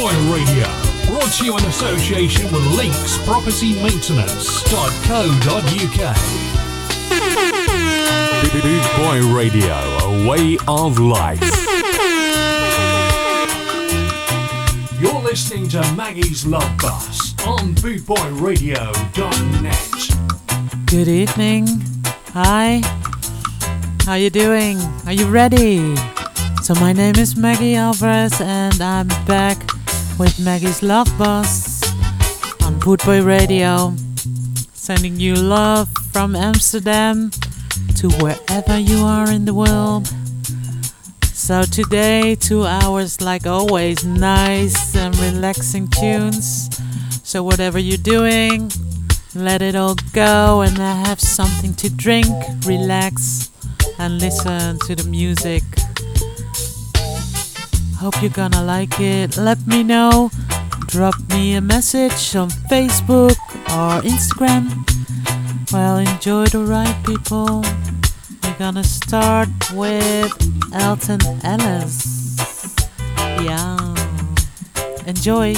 Boy Radio. Brought to you in association with Links Property Maintenance.co.uk. Boot Boy Radio, a way of life. You're listening to Maggie's Love Bus on bootboyradio.net. Good evening. Hi. How you doing? Are you ready? So my name is Maggie Alvarez and I'm back with Maggie's Love Bus on Bootboy Radio. Sending you love from Amsterdam to wherever you are in the world. So today, two hours like always, nice and relaxing tunes. So whatever you're doing, let it all go and have something to drink, relax, and listen to the music. Hope you're gonna like it. Let me know. Drop me a message on Facebook or Instagram. Well, enjoy the ride, people. We're gonna start with Alton Ellis. Yeah. Enjoy.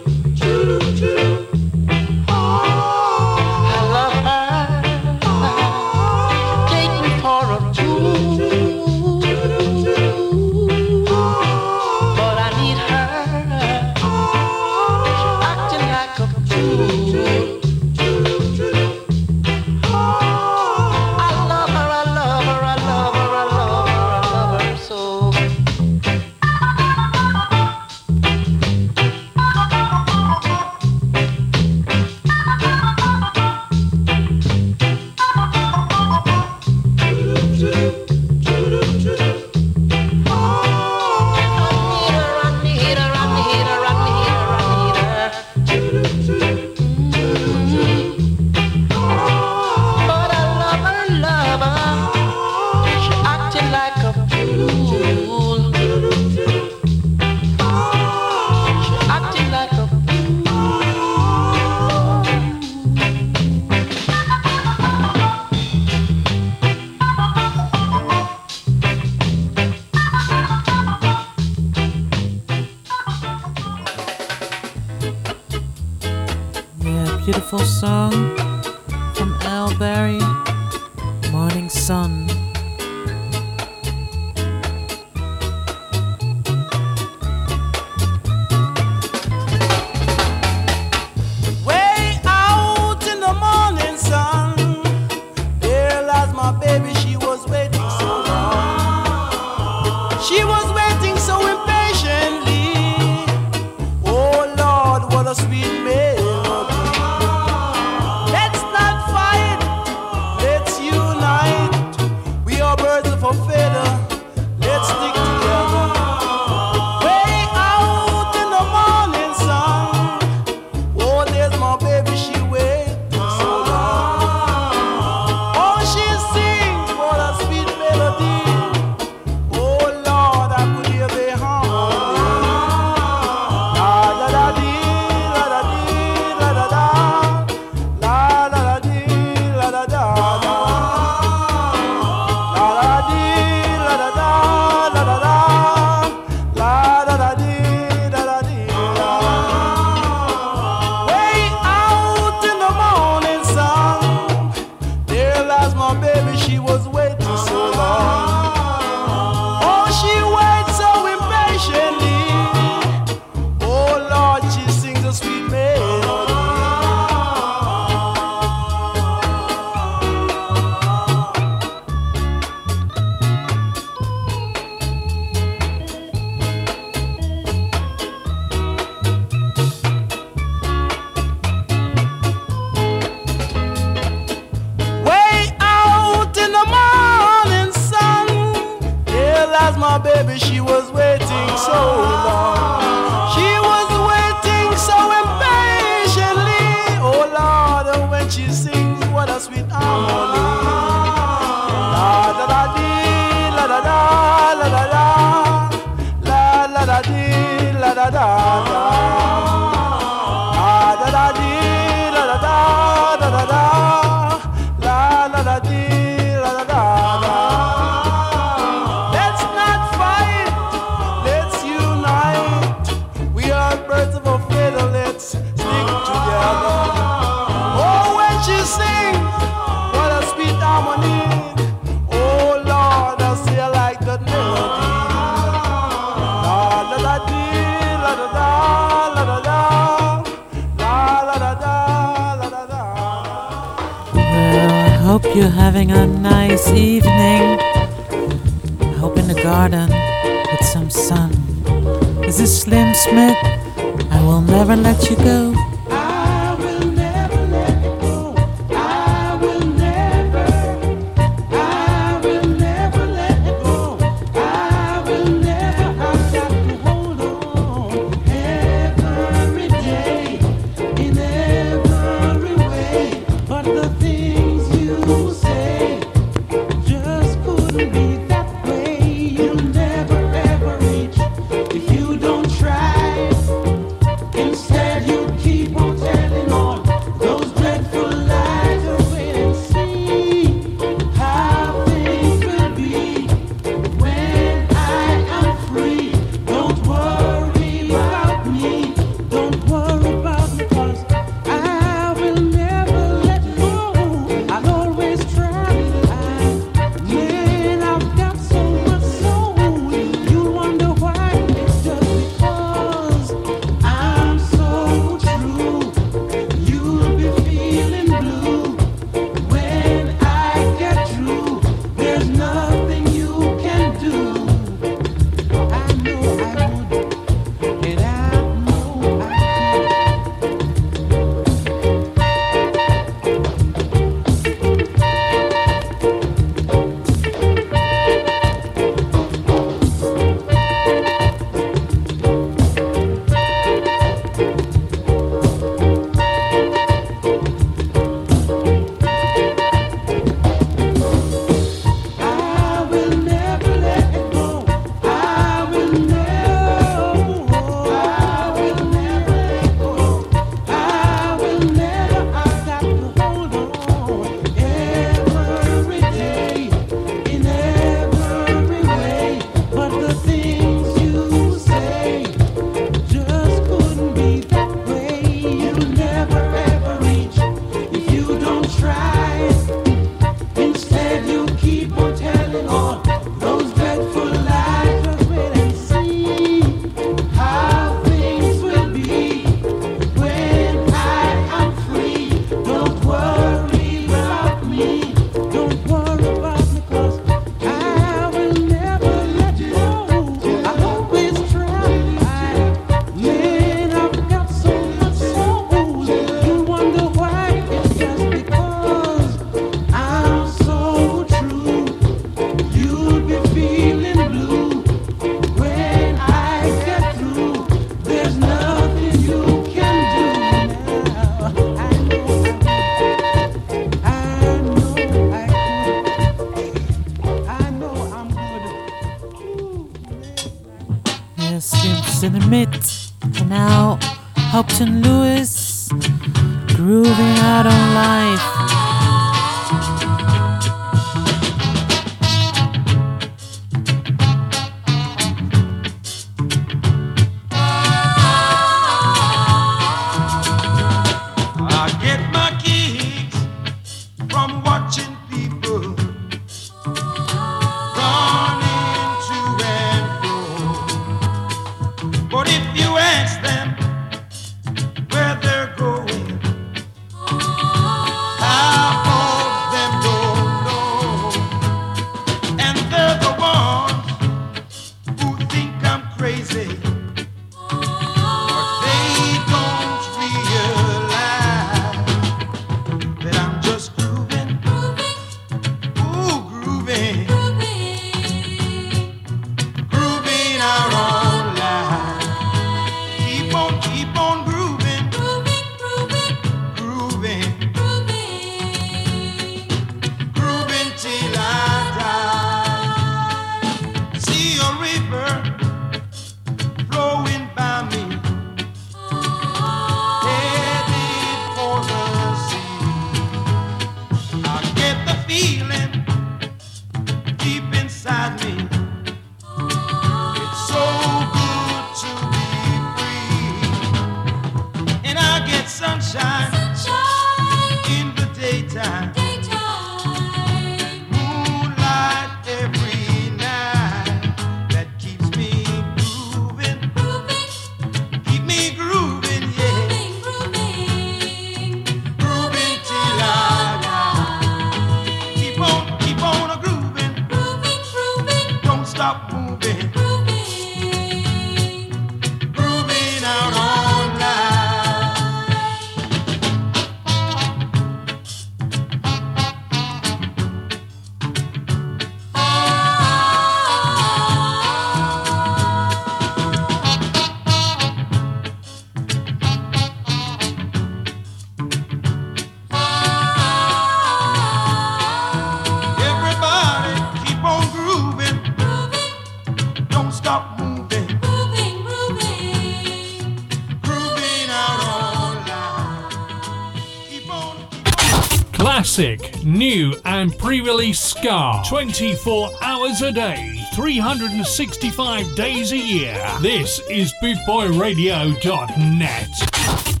Classic, new, and pre release ska 24 hours a day, 365 days a year. This is BootboyRadio.net.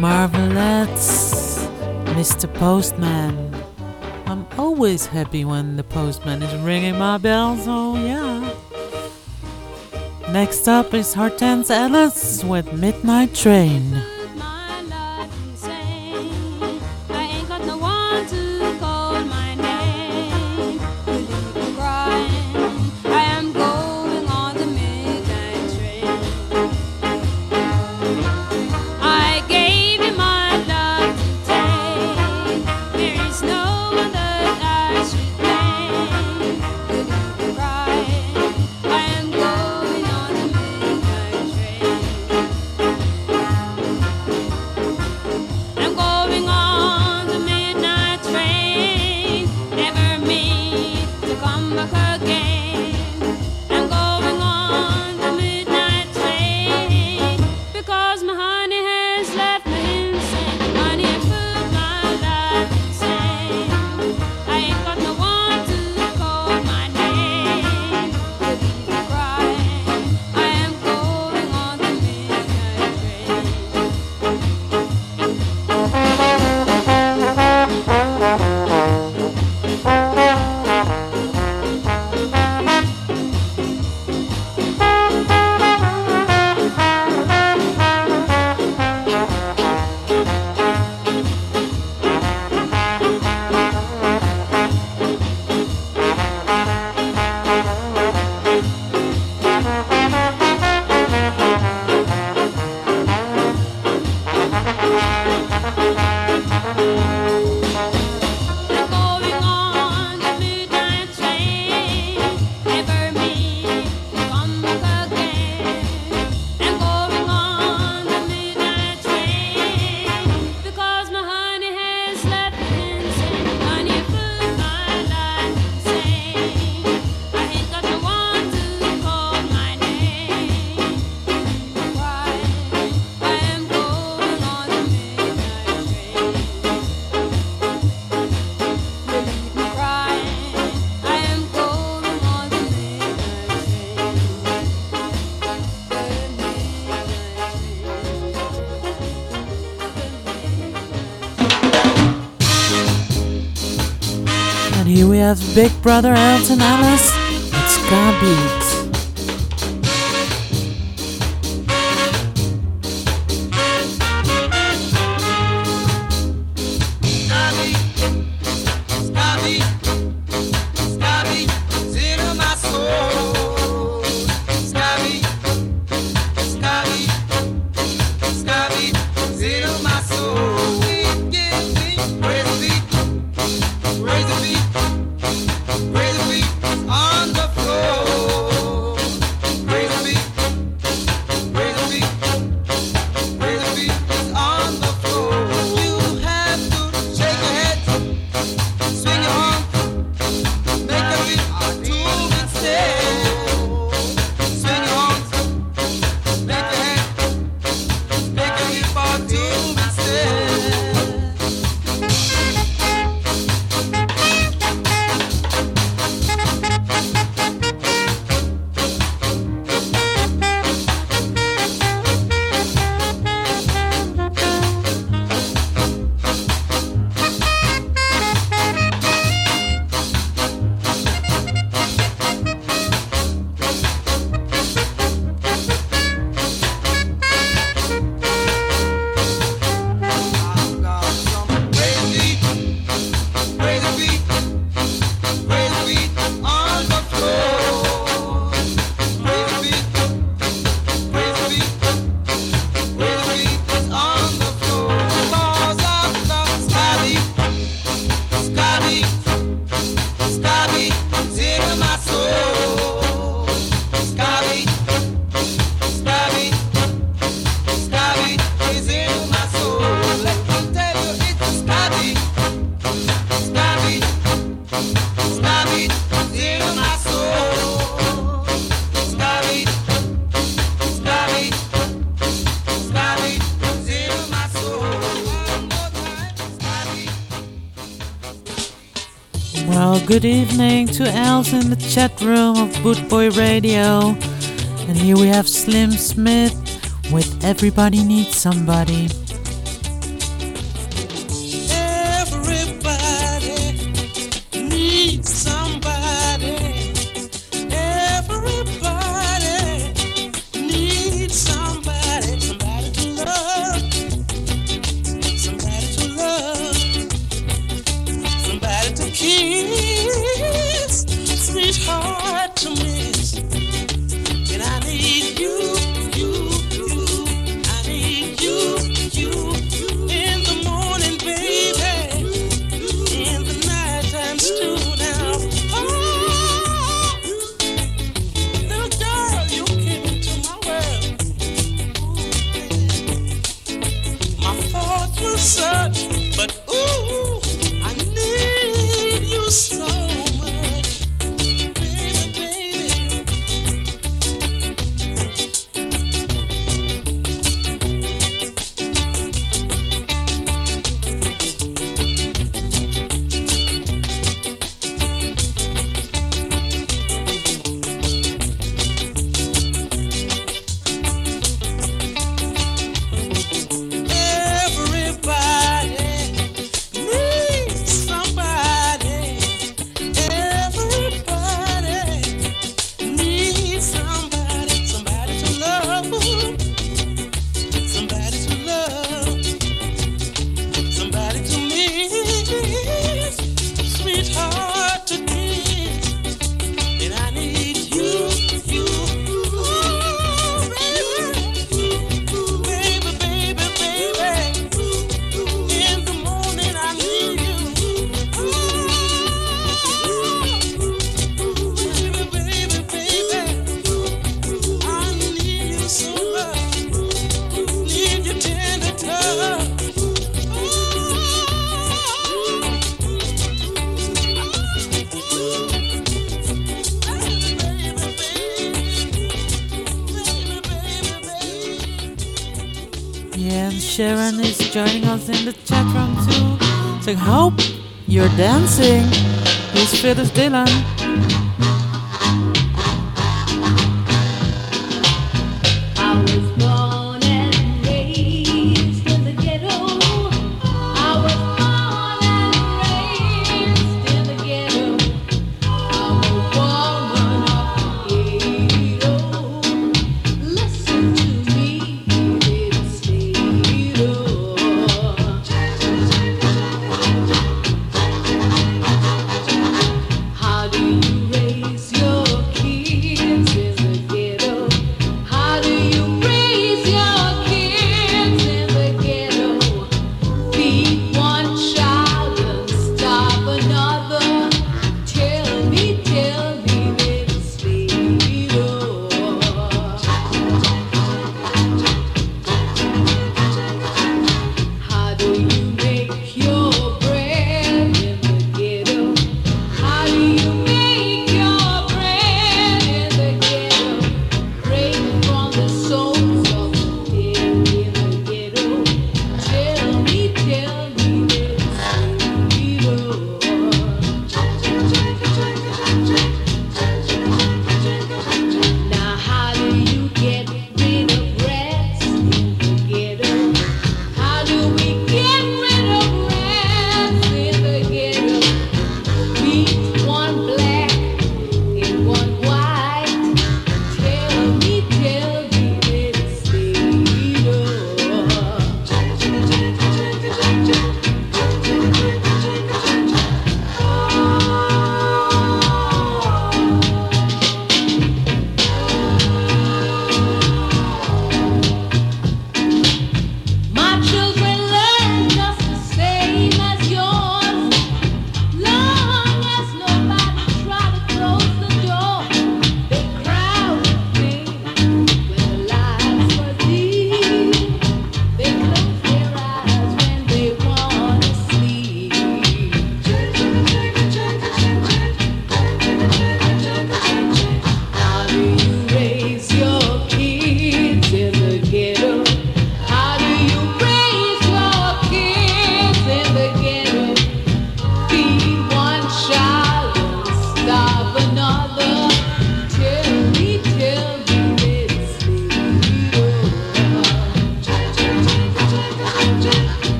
Marvelettes, Mr. Postman. I'm always happy when the postman is ringing my bell, so oh yeah. Next up is Hortense Ellis with Midnight Train. Have Big Brother Alton Ellis. It's Ska Beat. Good evening to Els in the chat room of Bootboy Radio. And here we have Slim Smith with Everybody Needs Somebody.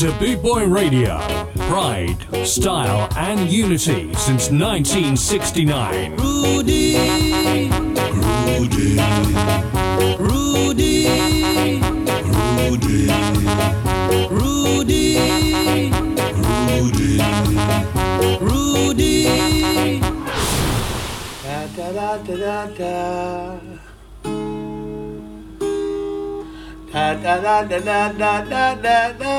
to Boot Boy Radio. Pride, style, and unity since 1969. Rudy, Rudy, Rudy, Rudy, Rudy, Rudy, Da da da da da. Da da da da da da da da.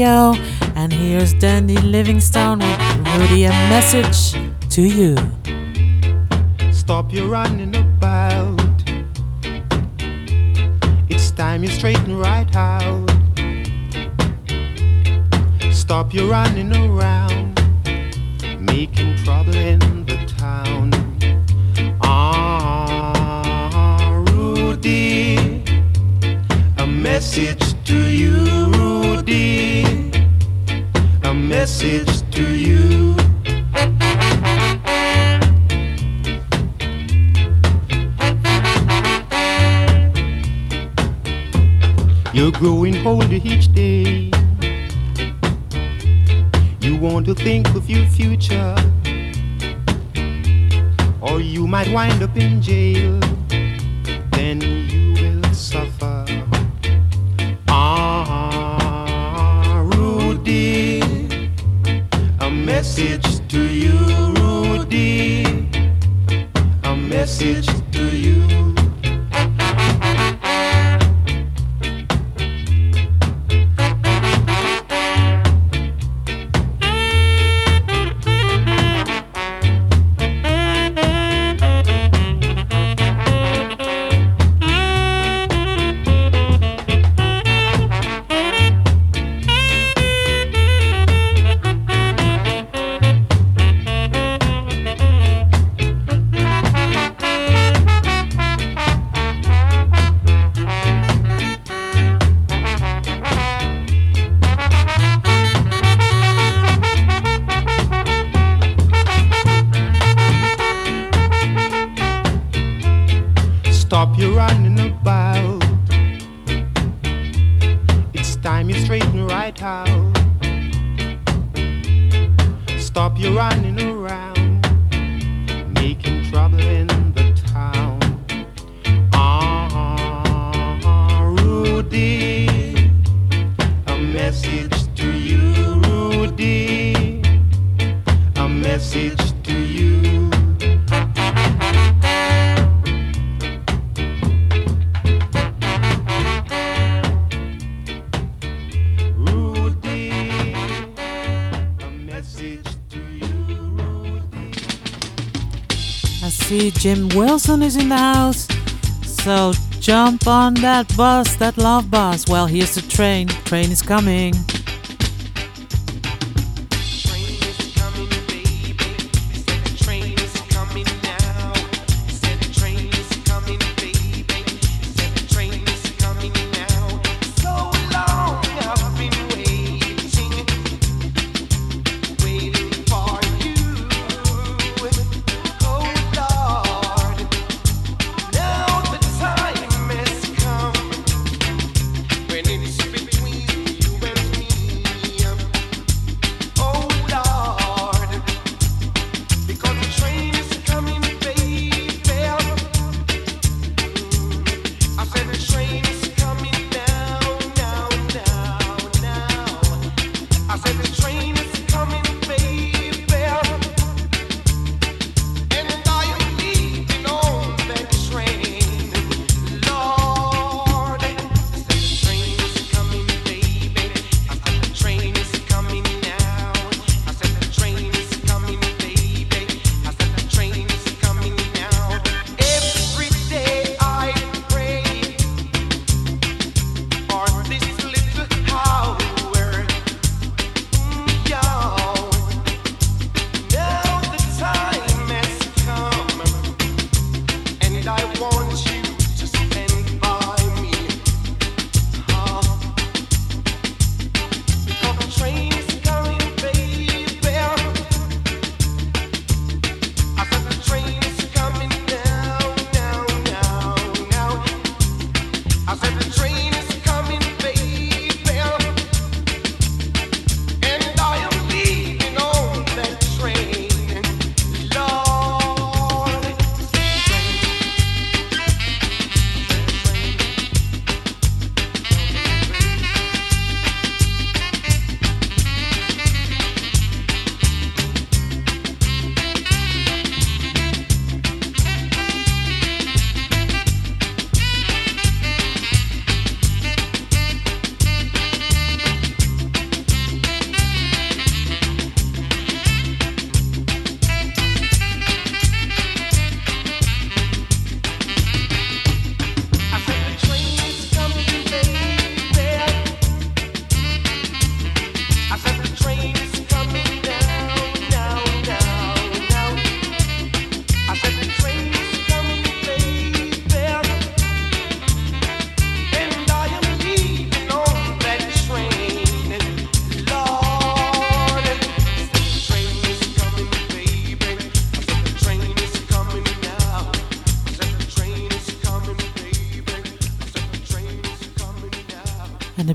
Radio. And here's Dandy Livingstone with Rudy a message to you. Stop your running about. It's time you straighten right out. Stop your running around, making trouble in the town. Message to you. You're growing older each day. You want to think of your future, or you might wind up in jail. Wilson is in the house. So jump on that bus, that love bus. Well, here's the train. Train is coming.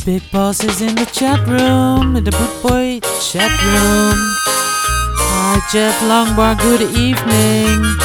big boss is in the chat room, in the boot boy chat room. Hi, Jeff Longbar, good evening.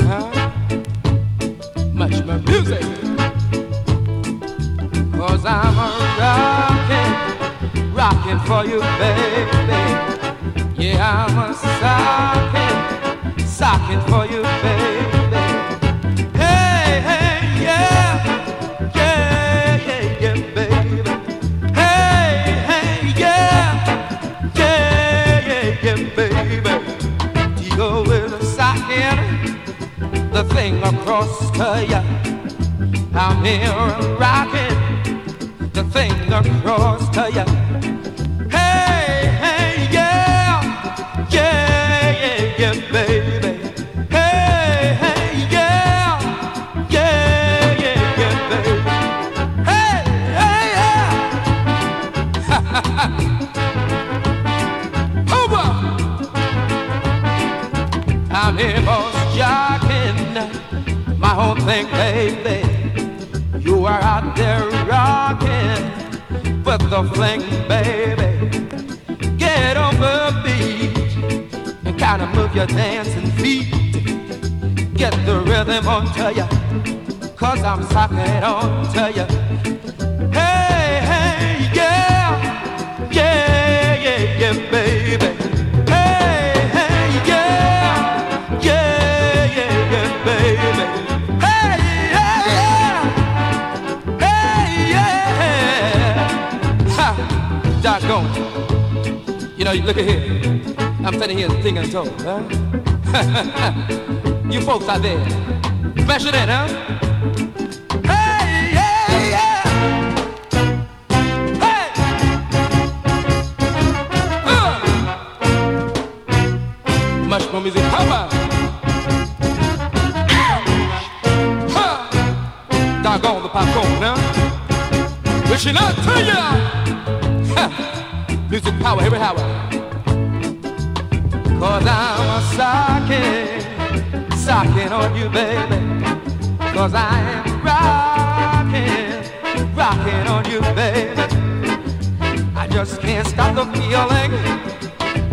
Much more music. Cause I'm a rockin', rockin' for you, baby. Yeah, I'm a sockin', sockin' for you, baby. Thing across to ya. I'm here rocking the thing across to thing, baby. You are out there rocking with the fling, baby. Get on the beat and kind of move your dancing feet. Get the rhythm onto ya, cause I'm sucking onto ya. Know, look at here. I'm sitting here thinking so, huh? you folks out there, smash it in, huh? Uh. Much more music, power. Huh. Doggone the popcorn, huh? Wishing out to ya. Power, every hour. Cause I'm a socket, socket on you, baby. Cause I am rocking, rocking on you, baby. I just can't stop the feeling.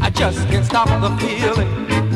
I just can't stop the feeling.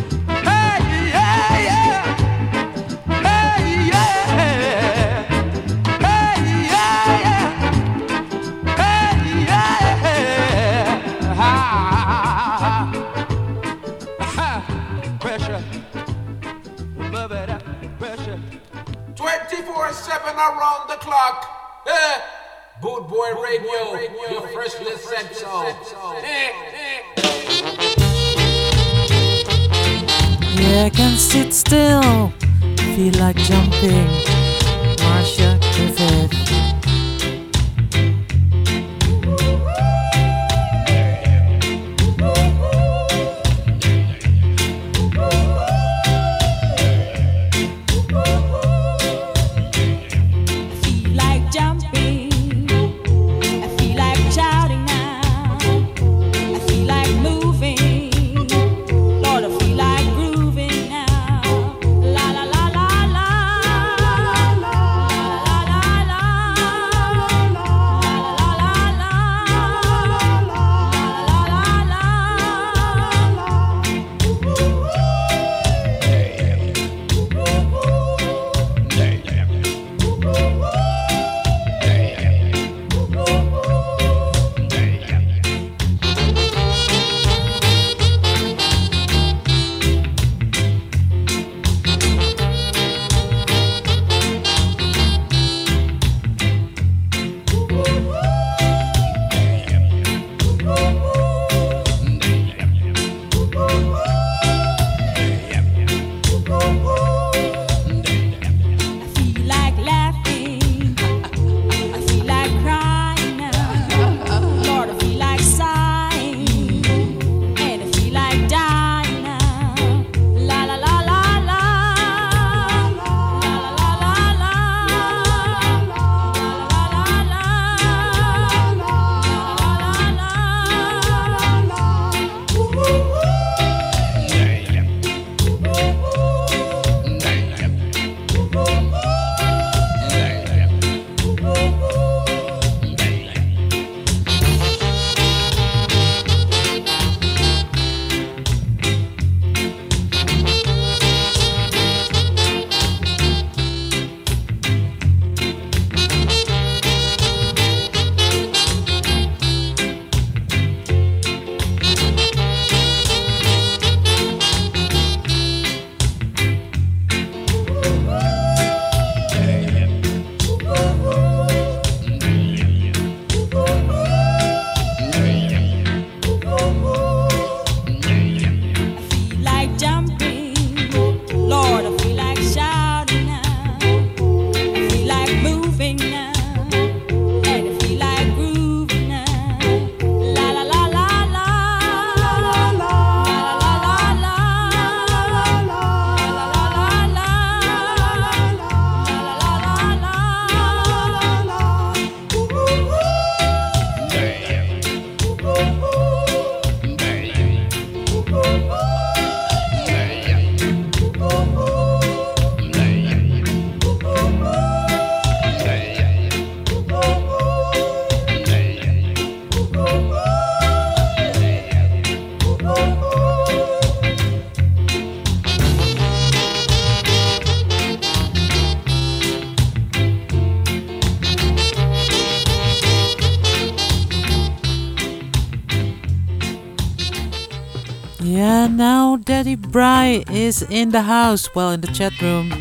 Bry is in the house, well, in the chat room,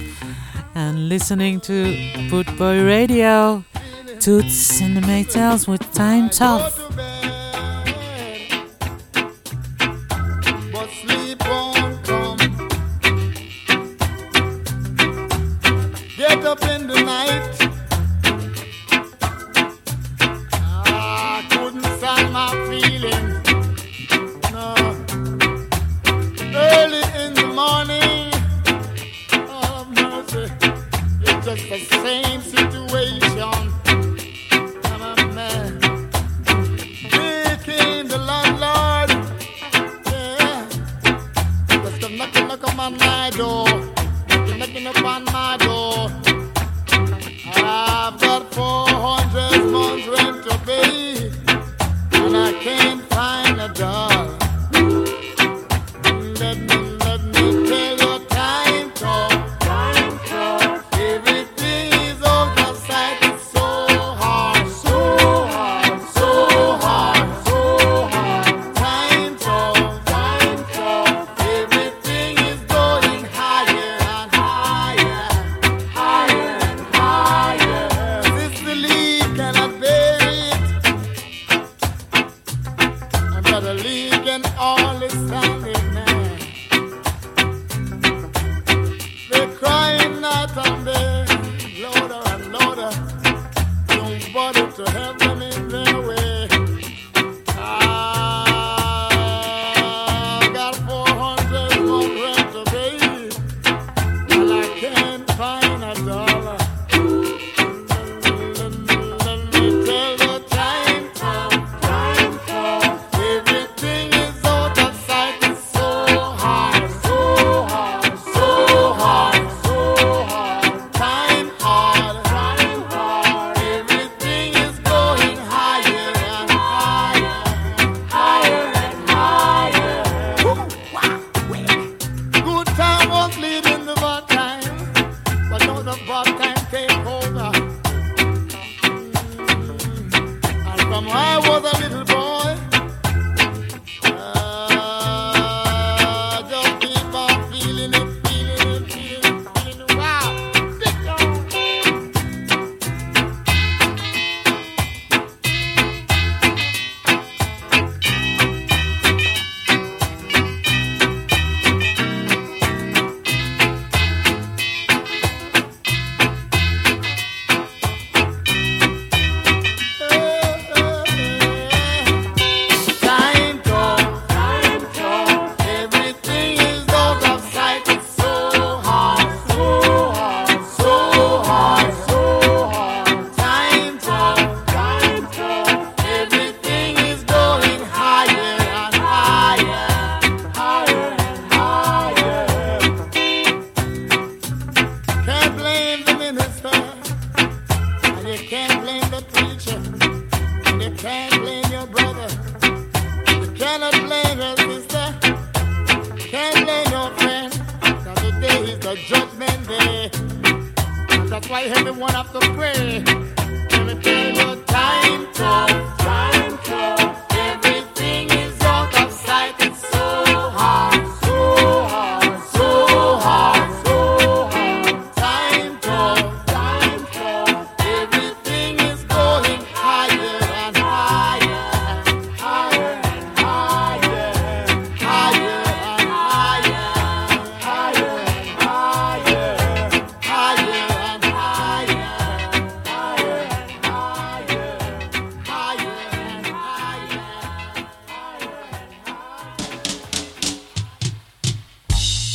and listening to Boot Boy Radio. Toots and the Maytals with Time Tough. just the same situation.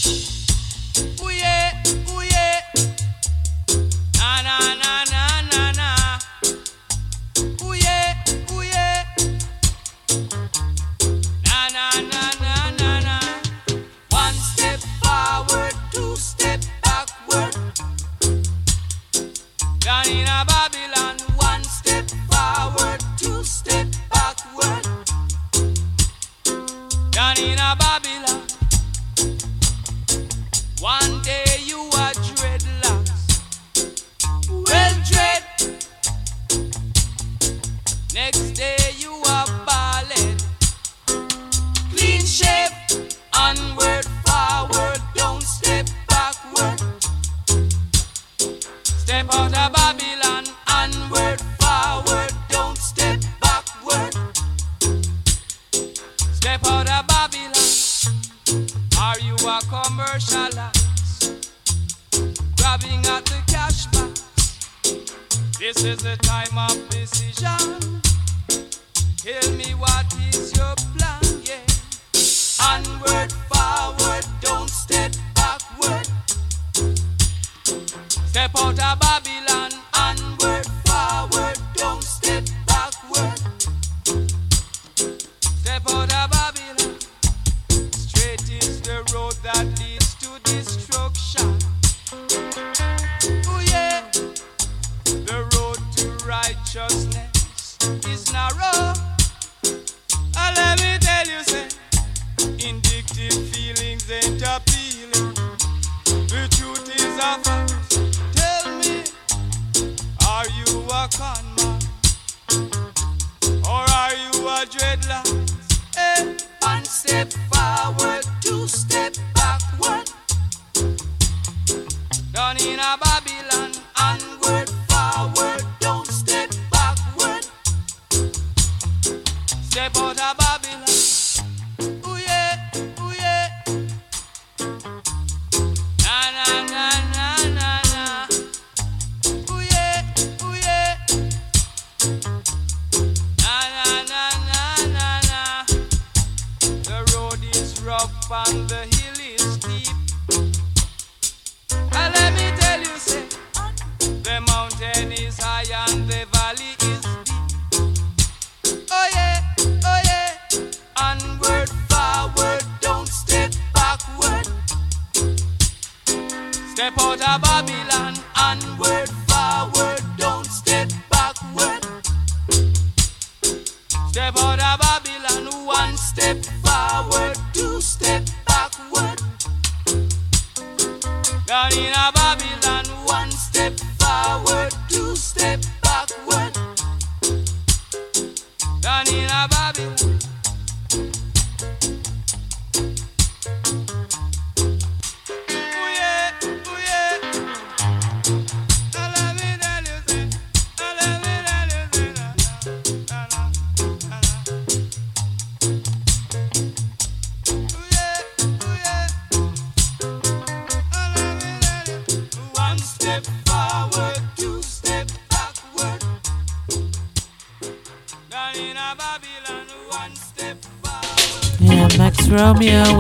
you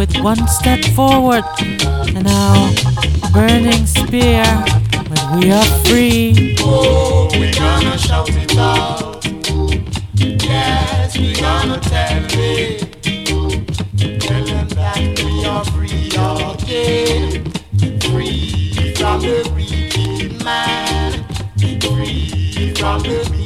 with one step forward. And now, burning spear, when we are free. Oh, we gonna shout it out. Yes, we gonna tell it. Tell them that we are free again. Free from the wicked man. Free from the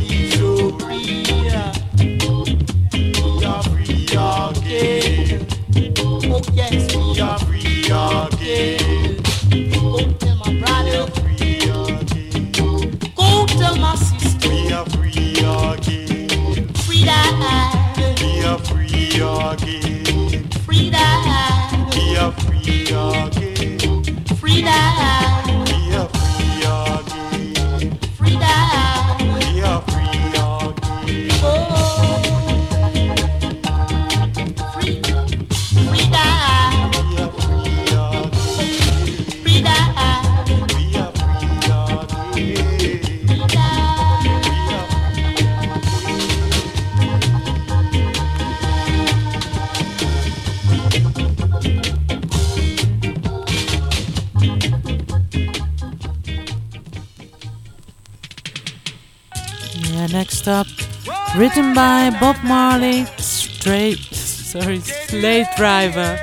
written by Bob Marley, straight, sorry, Slave Driver,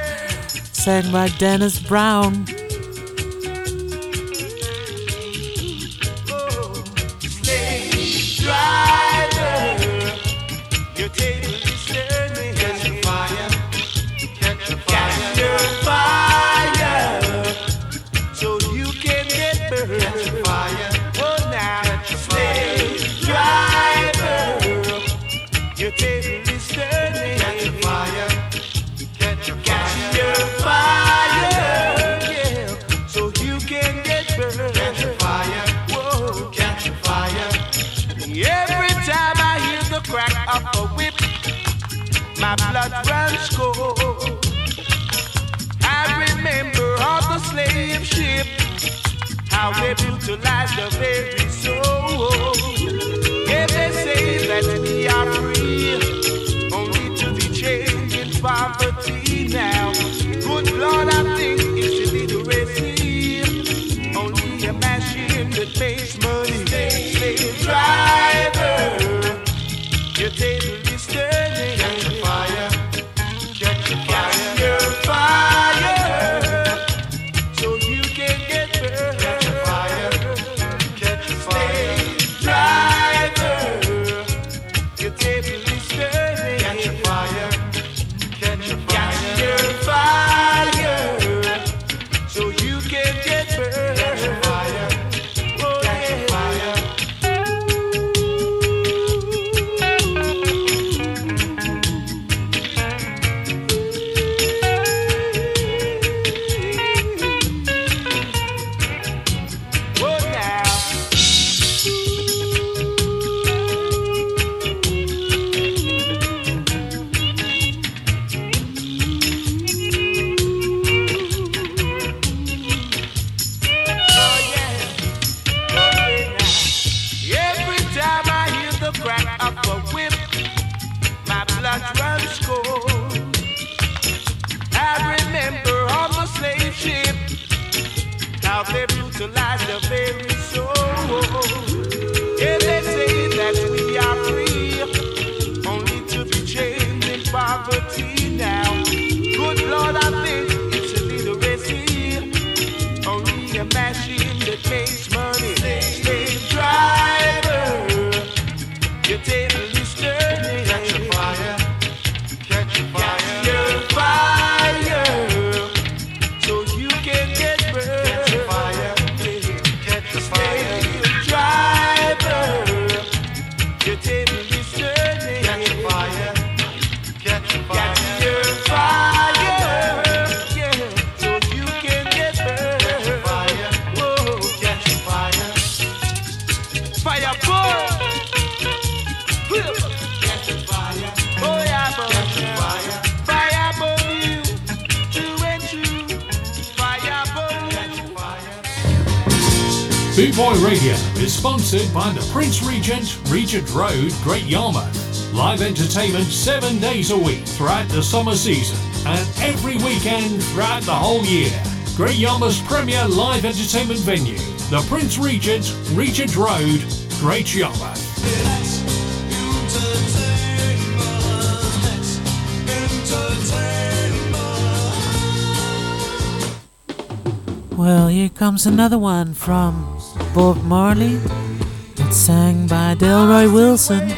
sang by Dennis Brown. entertainment seven days a week throughout the summer season and every weekend throughout the whole year. Great Yarmouth's premier live entertainment venue, the Prince Regent, Regent Road, Great Yarmouth. Well, here comes another one from Bob Marley. It's sang by Delroy Wilson.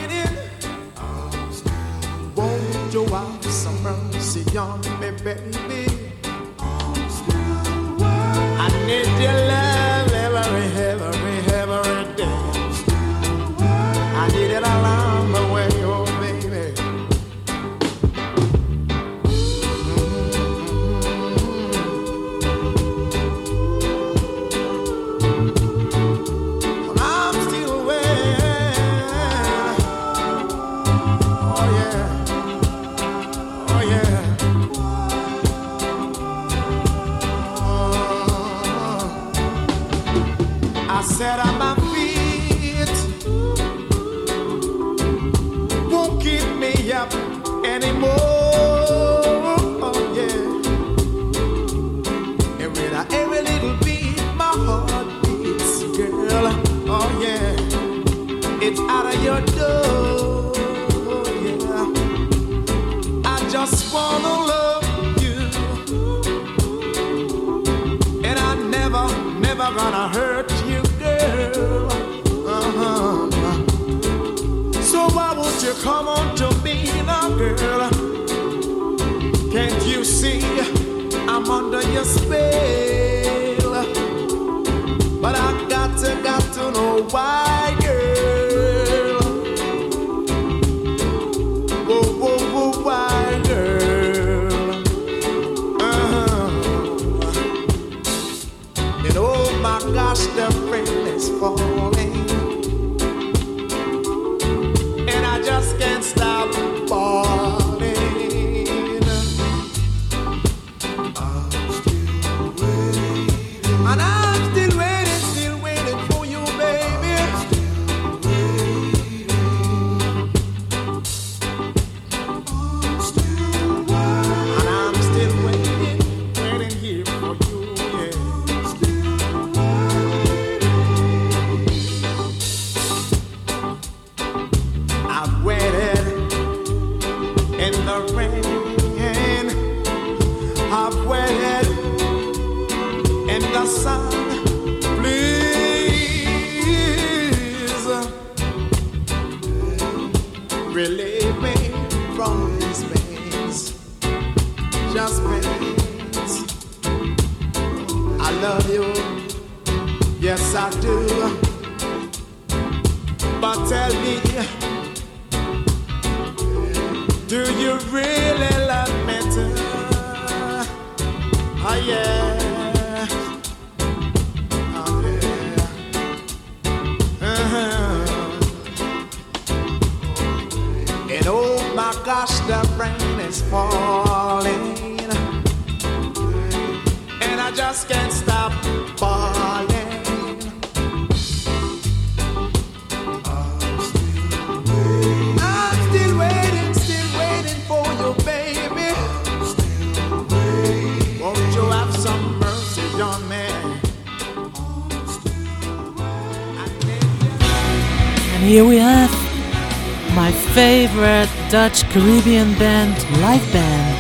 Dutch Caribbean band, Life band,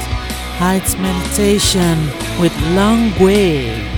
Heights Meditation with Long wave.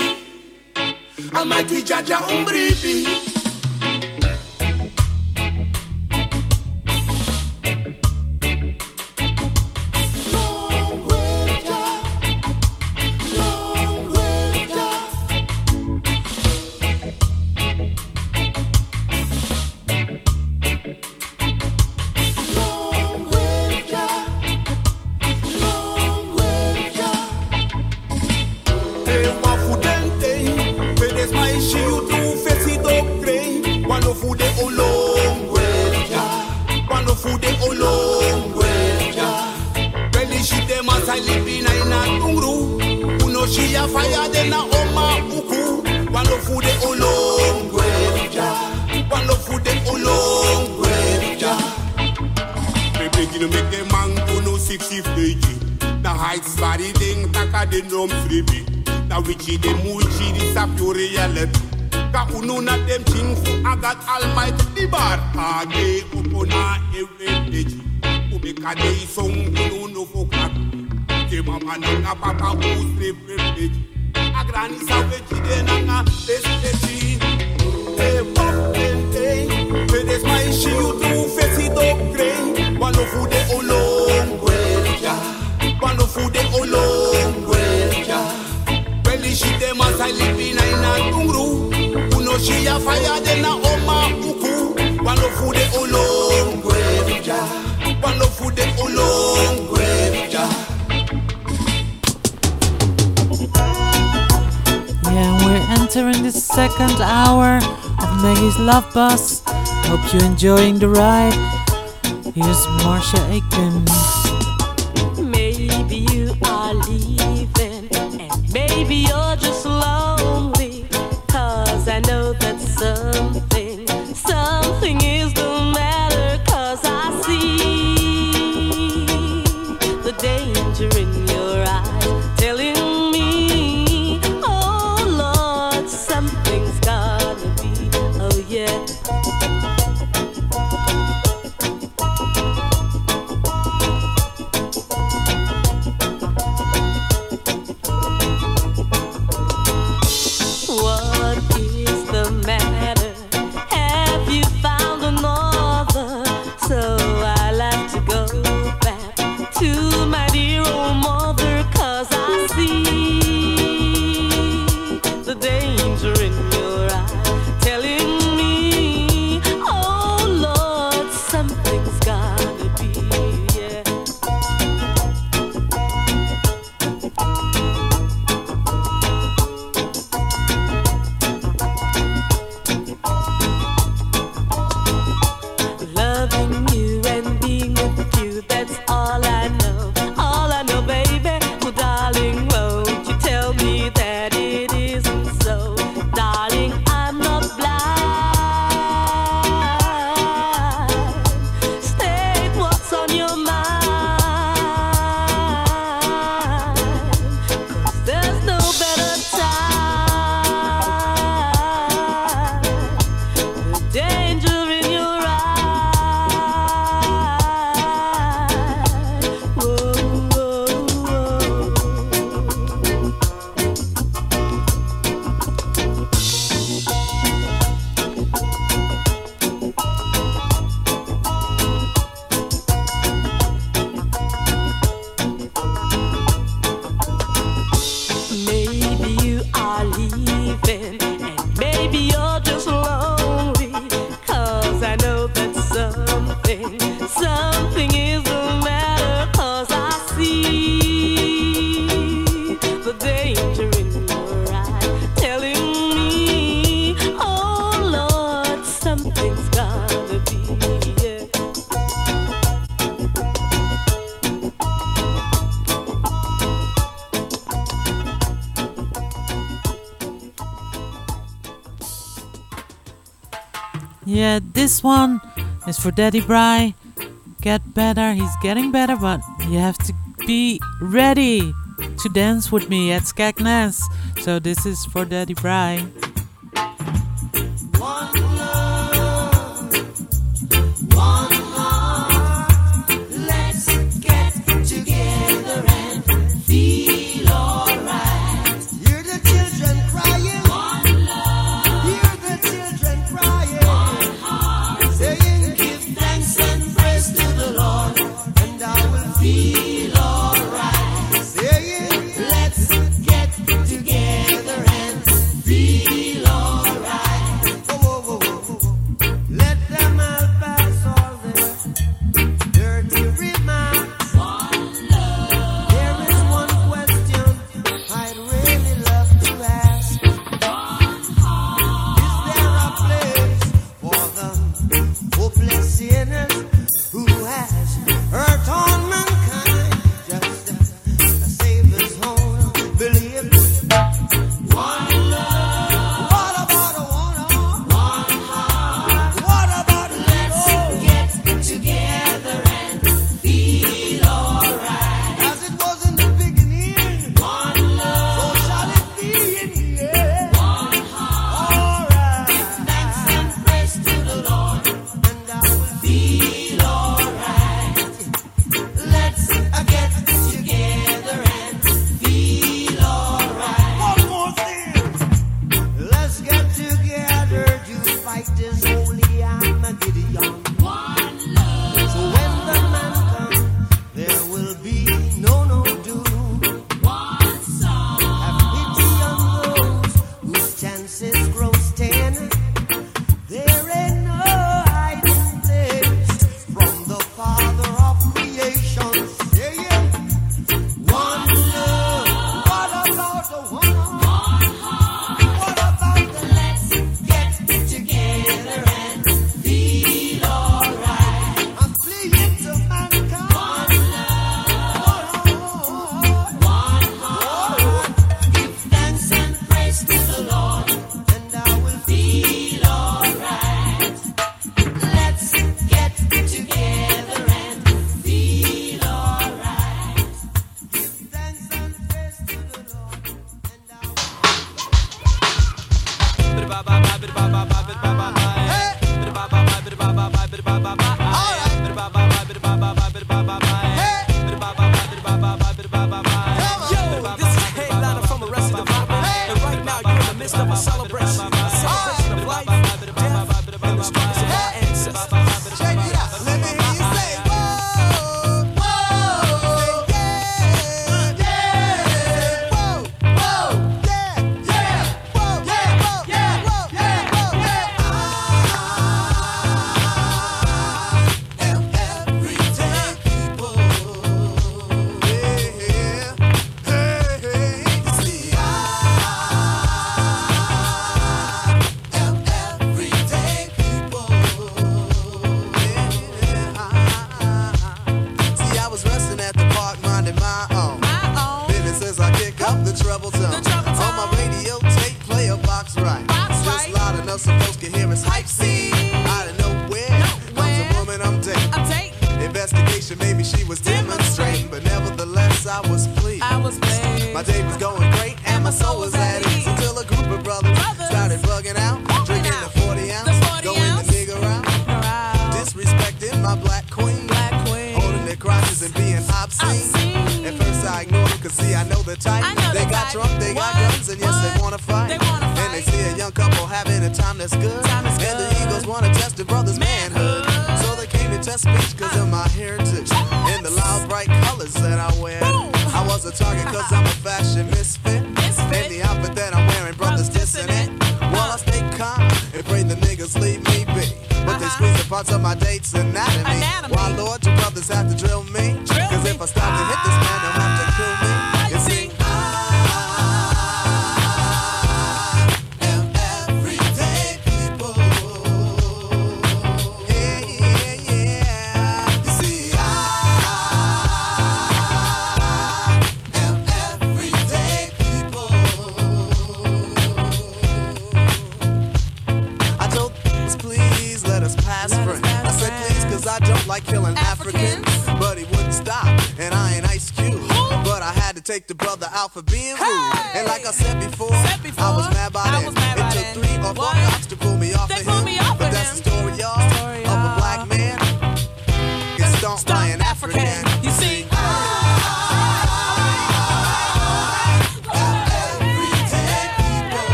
umbribi, amati jaja umbribi. This one is for Daddy Bry. Get better, he's getting better, but you have to be ready to dance with me at Skegness. So this is for Daddy Bry.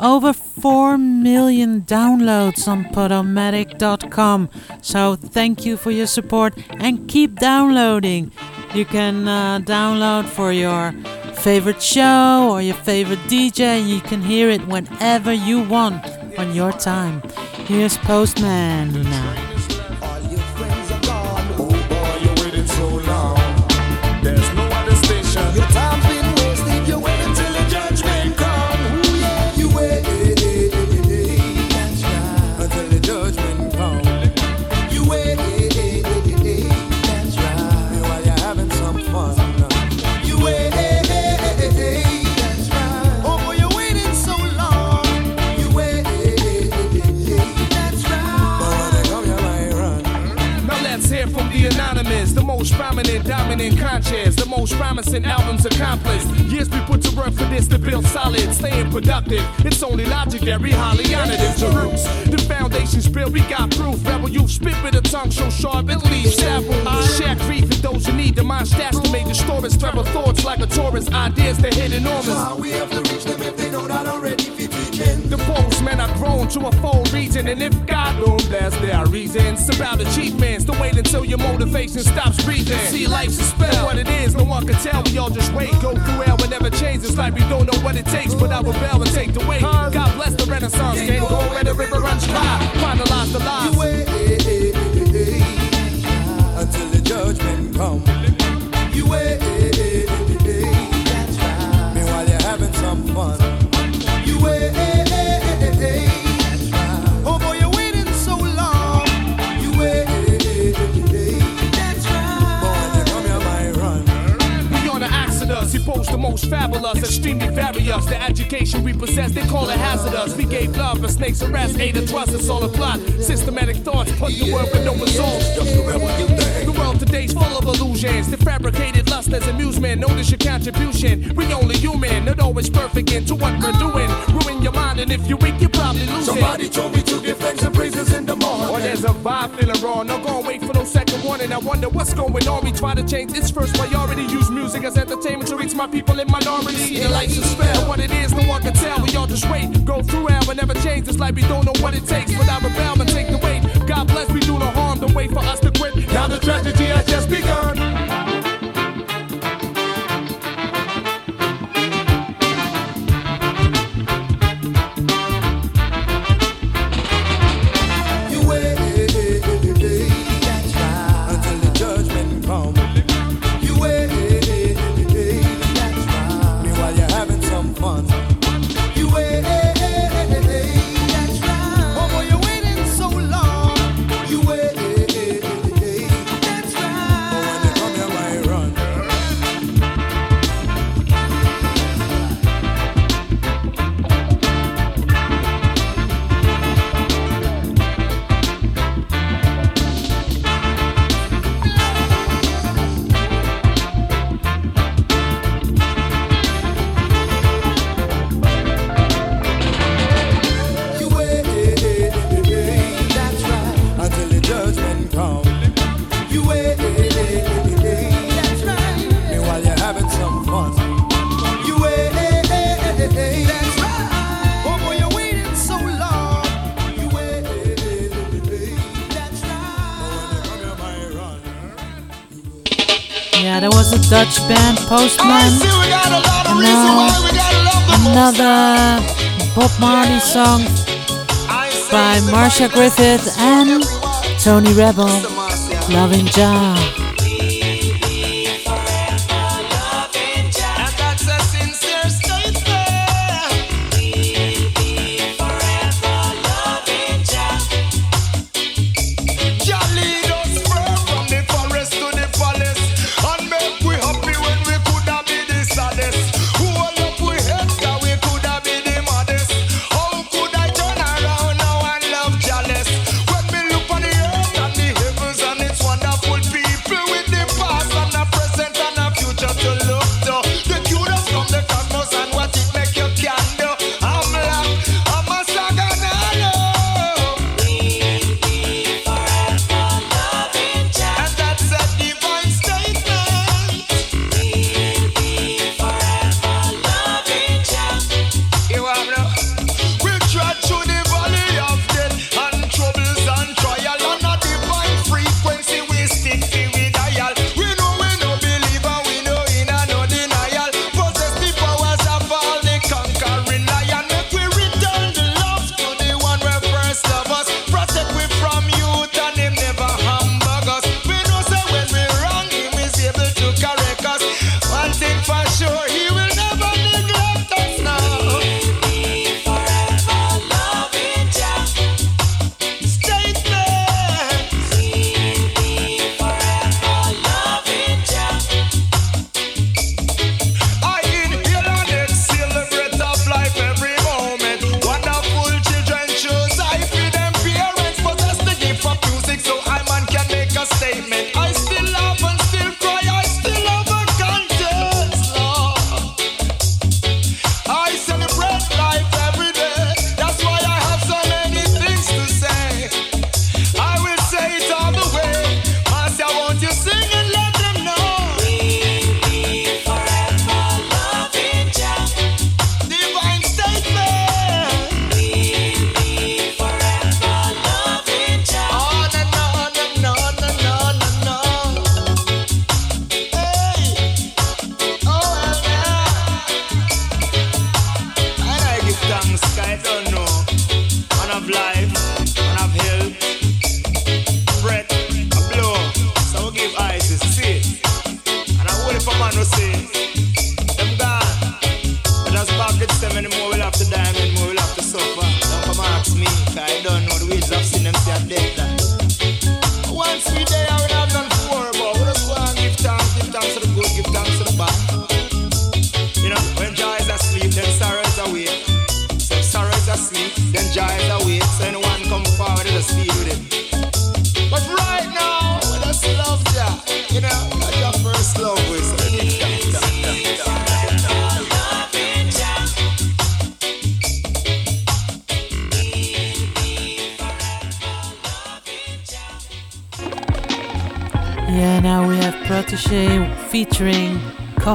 over 4 million downloads on Podomatic.com. So thank you for your support and keep downloading. You can uh, download for your favorite show or your favorite DJ. You can hear it whenever you want on your time. Here's Postman. Dominant conscious, most promising albums accomplished. Years we put to work for this to build solid, staying productive. It's only logic that we highly honored in Jerus. The foundation's built, we got proof. Rebel youth spit with a tongue so sharp it leaves samples. Share grief for those who need the mind stats to make the stories. Travel thoughts like a tourist, ideas that hit enormous. So how we have to reach them if they know not already weekend? The postman are grown to a full region, and if God don't bless, there are reasons about achievements. Don't wait until your motivation stops stops breathing. See, life's a spell. What it is, no one can tell. We all just wait. Go through hell and never change. It's like we don't know what it takes, but I rebel and take the weight. God bless the Renaissance. Can't go where the river runs dry. Finalize the lies. You wait until the judgment come. You wait. Meanwhile you're having some fun. Fabulous, extremely various. The education we possess, they call it hazardous. We gave love a snake's arrest, ate a trust, it's all a plot. Systematic thoughts, put the work with no results. The world today's full of illusions. The fabricated lust as amusement. Notice your contribution. We only human, not always perfect into what we're doing. Ruin your mind, and if you're weak, you probably lose Somebody it. told me to give thanks and praises in the morning. Or there's a vibe feeling wrong. No gonna wait for no second warning. I wonder what's going on. We try to change its first priority. Use music as entertainment to reach my people in minority. The lights a spell. What it is, no one can tell. We all just wait. Go through hell and never change. It's like we don't know what it takes. But I rebel and take the weight. God bless, we do no harm. Don't wait for us to quit. Now the tragedy has just begun. Postman. And now another Bob Marley song by Marcia Griffiths and Tony Rebel, Loving Jah.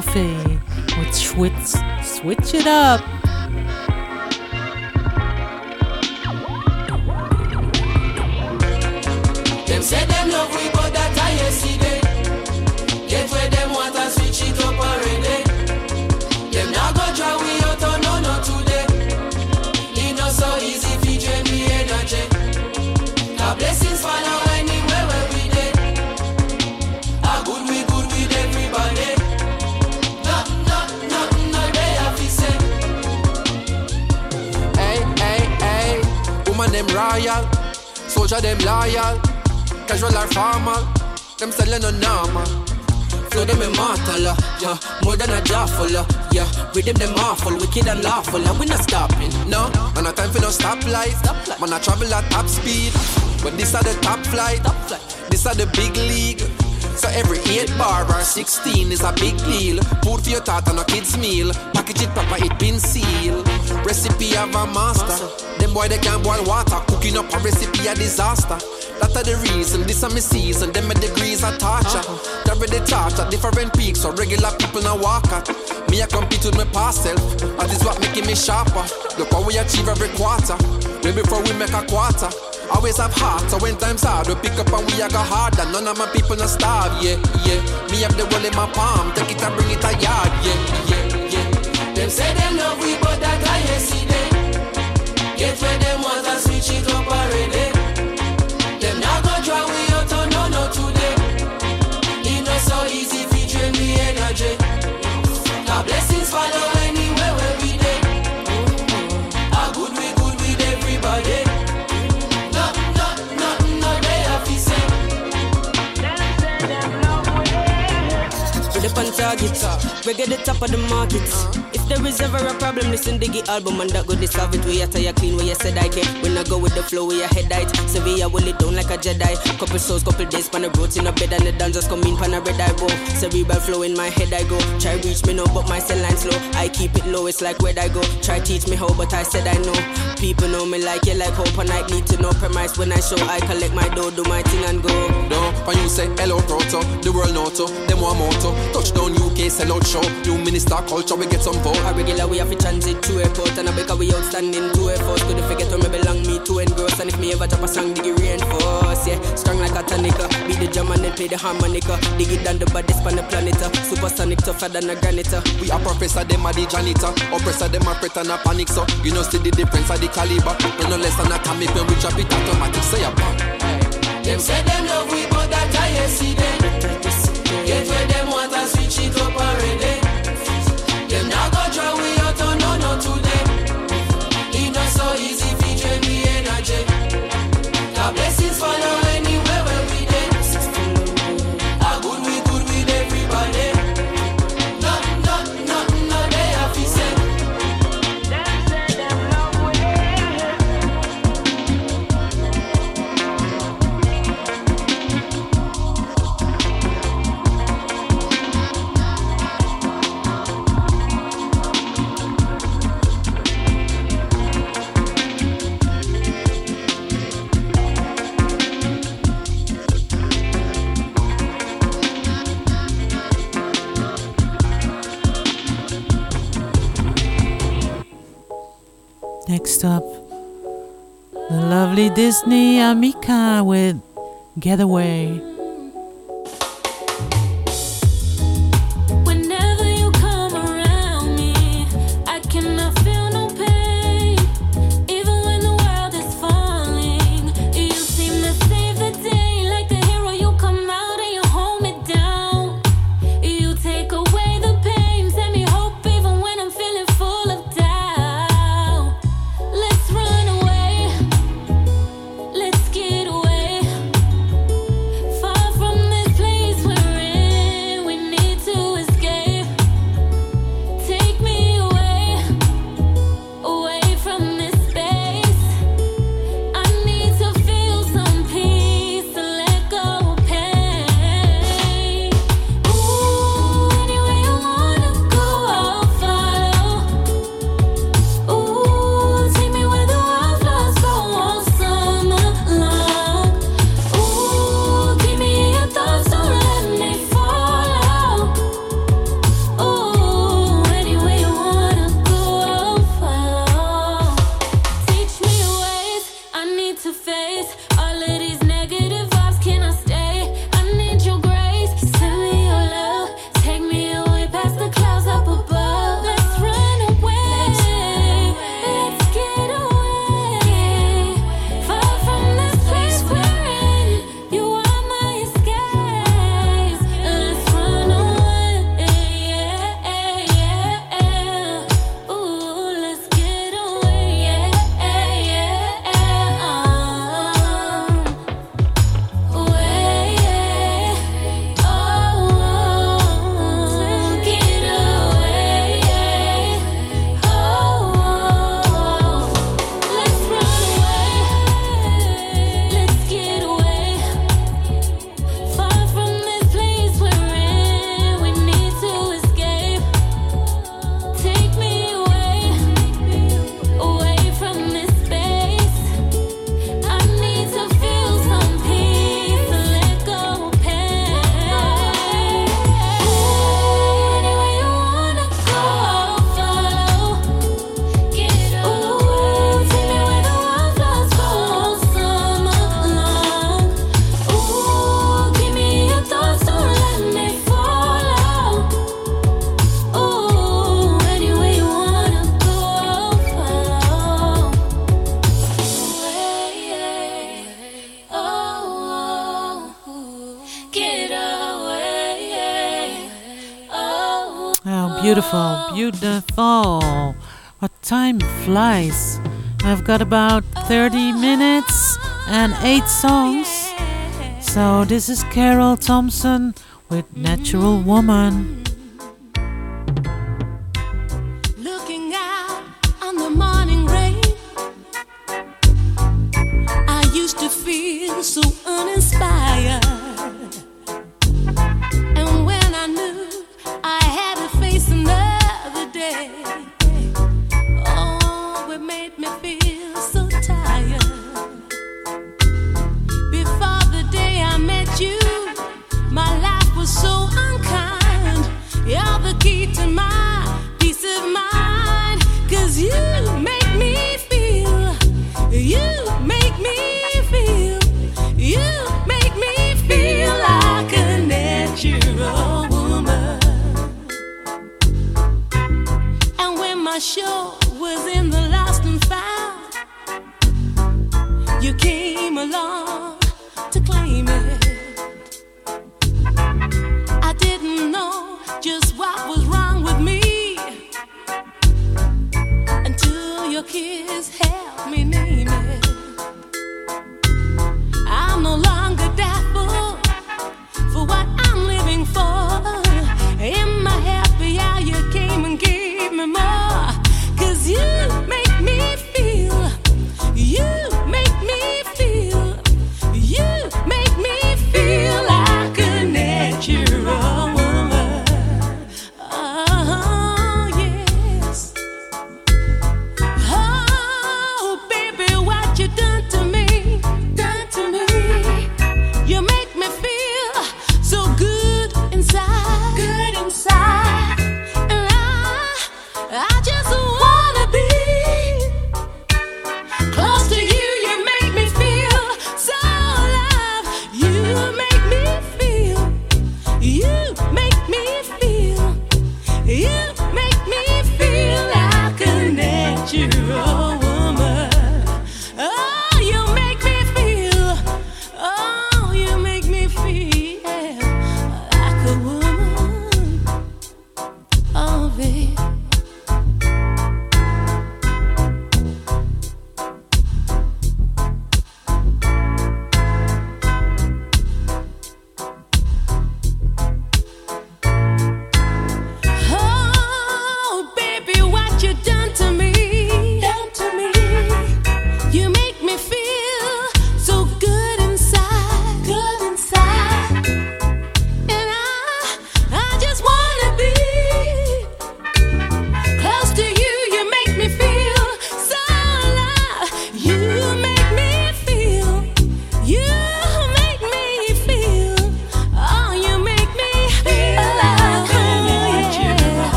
Koffee with Switch, switch it up. Royal, soldier them loyal, casual or formal, them selling no normal. Flow them immortal, uh, yeah, more than a jawful, uh, yeah. Rhythm them awful, wicked and lawful, and we not stopping, no. And no time for no stoplight, man I travel at top speed, but this are the top flight, this are the big league. So every 8 bar or 16 is a big deal. Food for your thought and a kid's meal. Package it proper, it been sealed. Recipe of a master. Them boy they can't boil water. Cooking up a recipe a disaster. That are the reason, this are season. Them my degrees are torture. That the torture, different peaks. So regular people now walk at. Me I compete with my past self. That is what making me sharper. Look how we achieve every quarter. Way before we make a quarter. Always have heart, so when times hard, we pick up and we a go harder. None of my people not starve, yeah, yeah. Me have the world in my palm, take it and bring it a yard, yeah, yeah. Them say them love we, but that I yesterday. Get where them want and switch it up already. Them now go try we out on no no today. It not so easy fi drain me energy. God blessings follow anywhere where we dey. A good we good with everybody. On target, reggae the top of the market. If there is ever a problem, listen to the album and that go dissolve it. We are tire clean, where you said I can. When I go with the flow, we are head height. Sevilla will it down like a Jedi. Couple souls, couple days, pan the roads in a bed and the dancers come in, pan a red eye roll. Cerebral flow in my head, I go. Try reach me no, but my cell line slow. I keep it low, it's like where I go. Try teach me how, but I said I know. People know me like you, like hope, and I need to know premise when I show. I collect my dough, do my thing and go. No, when you say hello proto, the world know to, them one motto. Touchdown UK, sell out show. New minister culture, we get some vote. A regular we have to transit to airport and I because we outstanding to effort. Could forget where me belong, me to engross. And if me ever drop a song, dig it reinforce. Yeah, strong like a tonica. Be the drum and then play the harmonica. Dig it down the baddest on the planet. uh. Supersonic tougher than a granite. uh. We are professor, them are the janitor. Oppressor, them are fret and a panic, so you know, see the difference of the caliber. No, no less than atomic when we drop it automatic. Say a bang. Them say them love we, but that I yesterday. Get where them want Disney Amika with Getaway. got about 30 minutes and 8 songs. So this is Carroll Thompson with Natural Woman.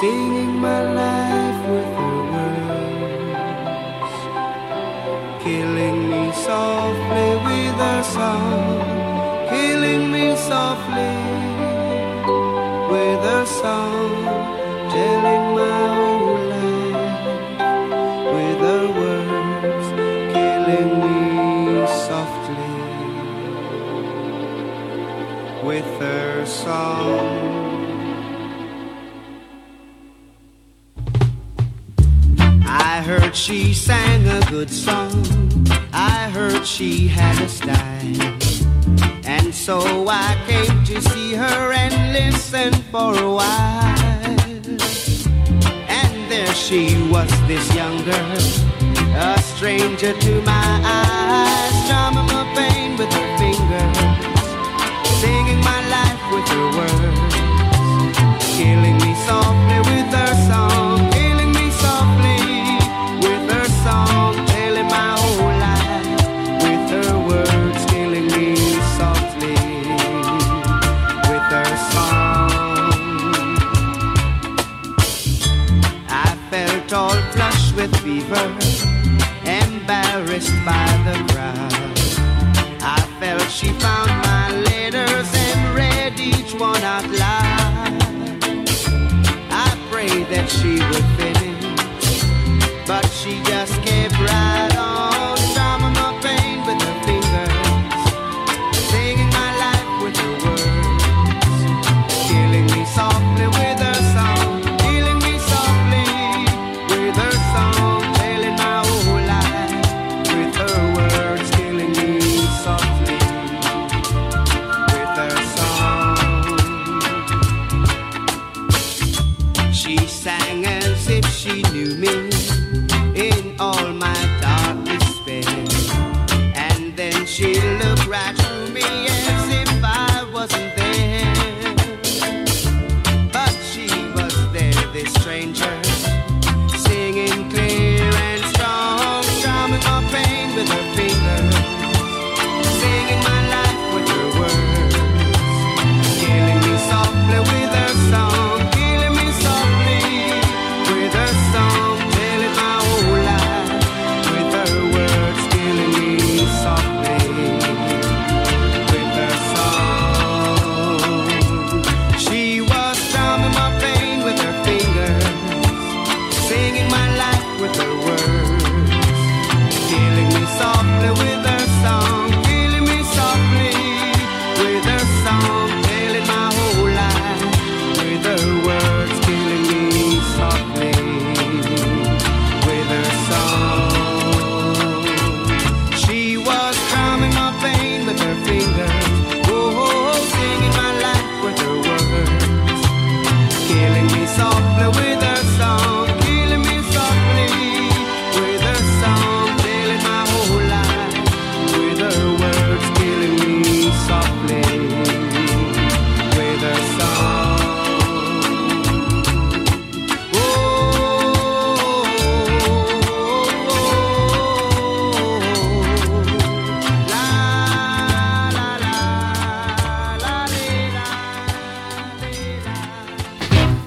singing my life with the words, killing me softly with a song, killing me softly. she sang a good song. I heard she had a style. And so I came to see her and listen for a while. And there she was, this young girl, a stranger to my eyes, charming my pain with her fingers, singing my life with her words, killing me softly with her. with fever, embarrassed by the crowd. I felt she found my letters and read each one out loud. I prayed that she would finish, but she just kept writing.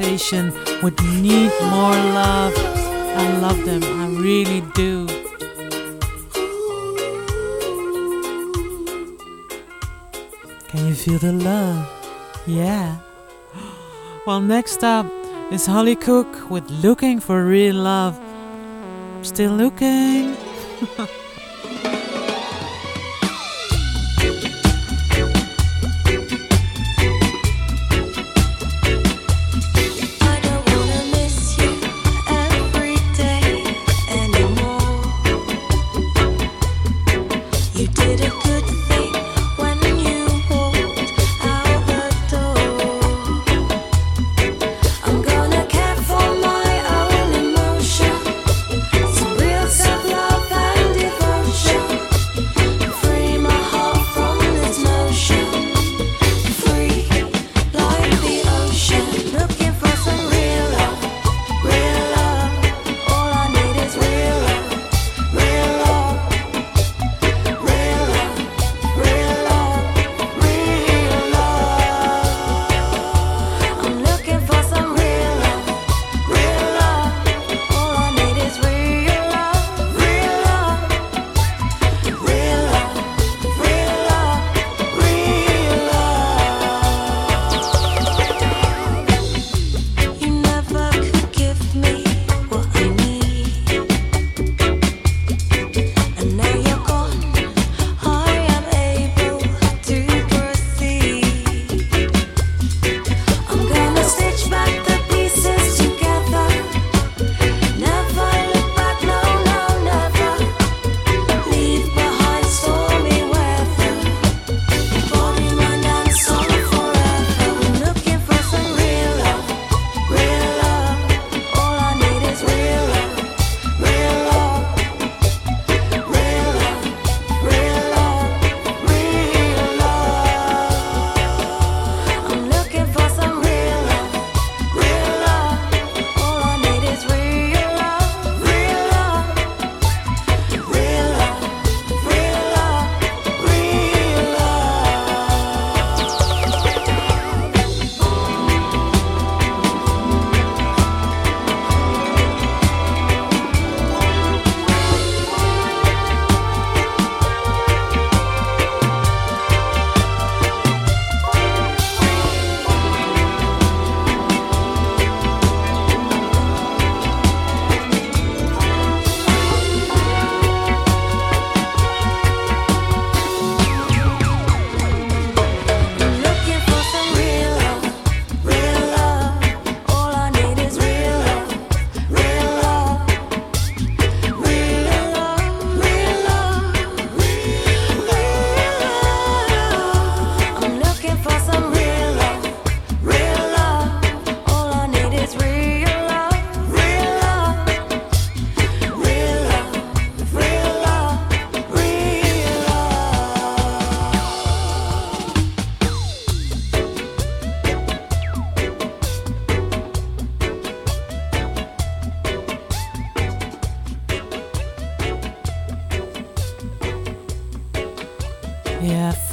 would need more love. I love them, I really do. Can you feel the love? Yeah. Well, next up is Hollie Cook with Looking for Real Love. Still looking.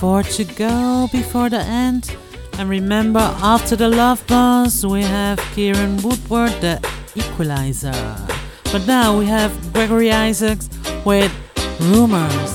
four to go before the end. And remember, after the Love Buzz, we have Kieran Woodward, the equalizer. But now we have Gregory Isaacs with Rumors.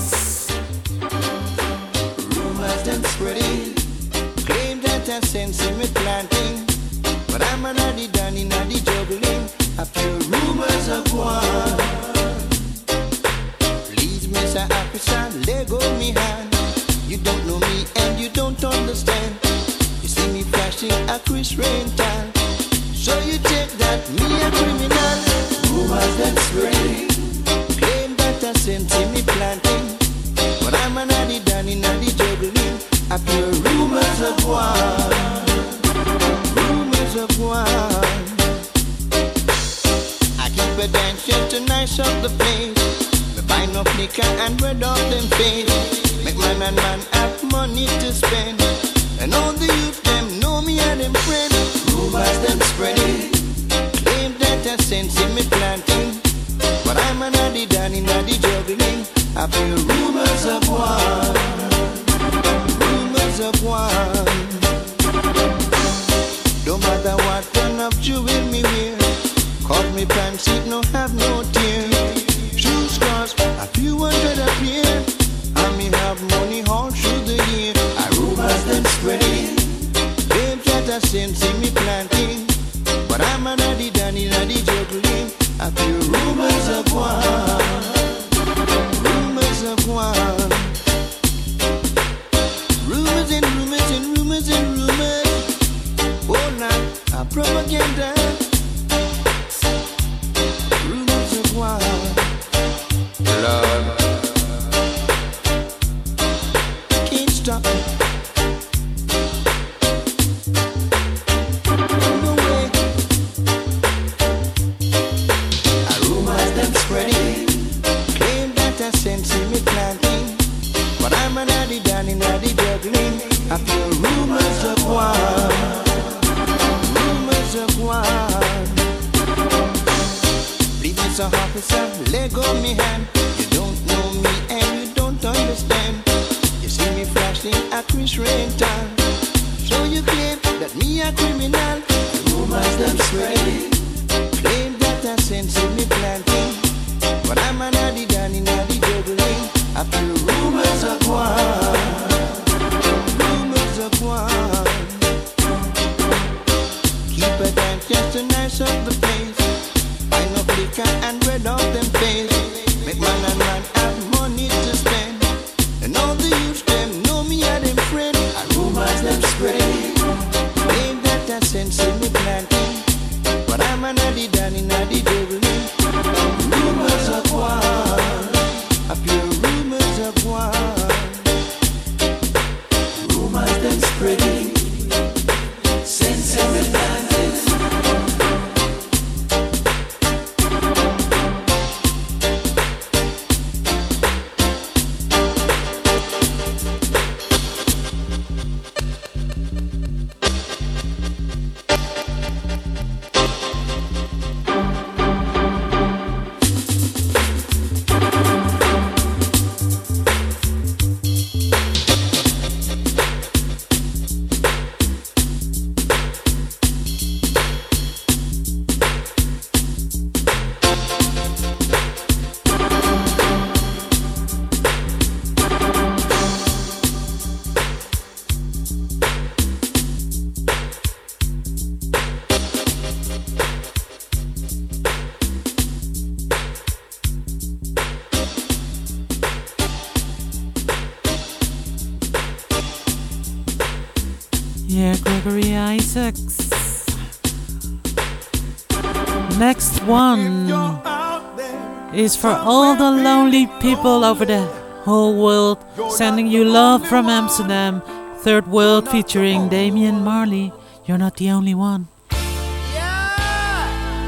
Is for all the lonely people over the whole world, sending you love from Amsterdam. Third World featuring Damian Marley. You're not the only one.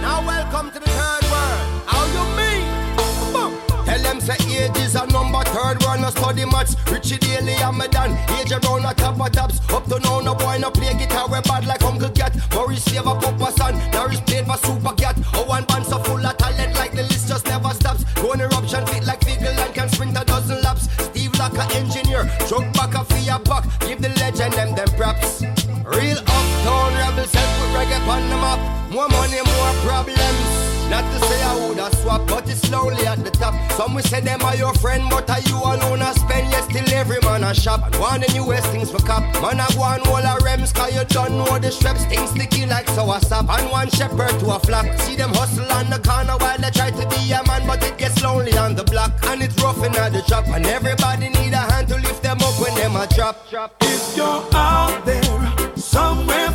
Now welcome to the third world. How you mean? Tell say age is a number. Third world no study maths. Richie Daley and me done. Age around a top of tops. Up to now no boy no play guitar. We bad like Uncle Cat. Maurice Slave a Son. Norris played for Super Cat. Oh one Drug back for your buck. Give the legend them them props. Real uptown rebel self put reggae on the map. More. Not to say I woulda swap, but it's slowly at the top. Some will say them are your friend, but are you alone I spend? Yes, still every man a shop. And one the newest things for cop. Man a go and all a rems, cause you don't know the straps. Things sticky like sour sap. And one shepherd to a flock. See them hustle on the corner while they try to be a man, but it gets lonely on the block. And it's rough in the shop. And everybody need a hand to lift them up when them a drop. If you're out there somewhere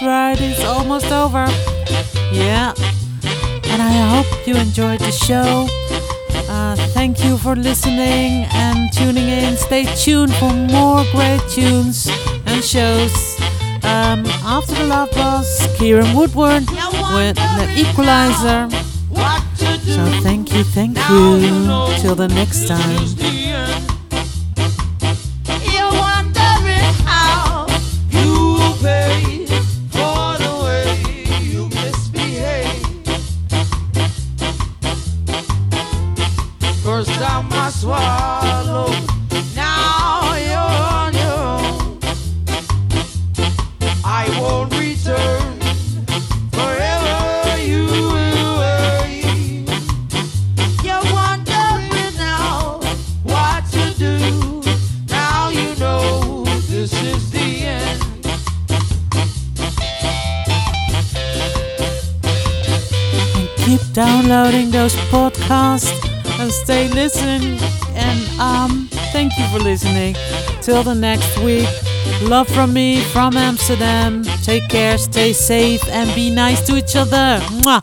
ska. Well, this ride is almost over. Yeah. And I hope you enjoyed the show. Uh, thank you for listening and tuning in. Stay tuned for more great tunes and shows. Um, after the Love Boss, Kieran Woodward with the Equalizer. So thank you, thank you. Till the next time. Podcasts and stay listening. And um thank you for listening. Till the next week. Love from me from amsterdam. Take care stay safe and be nice to each other. Mwah.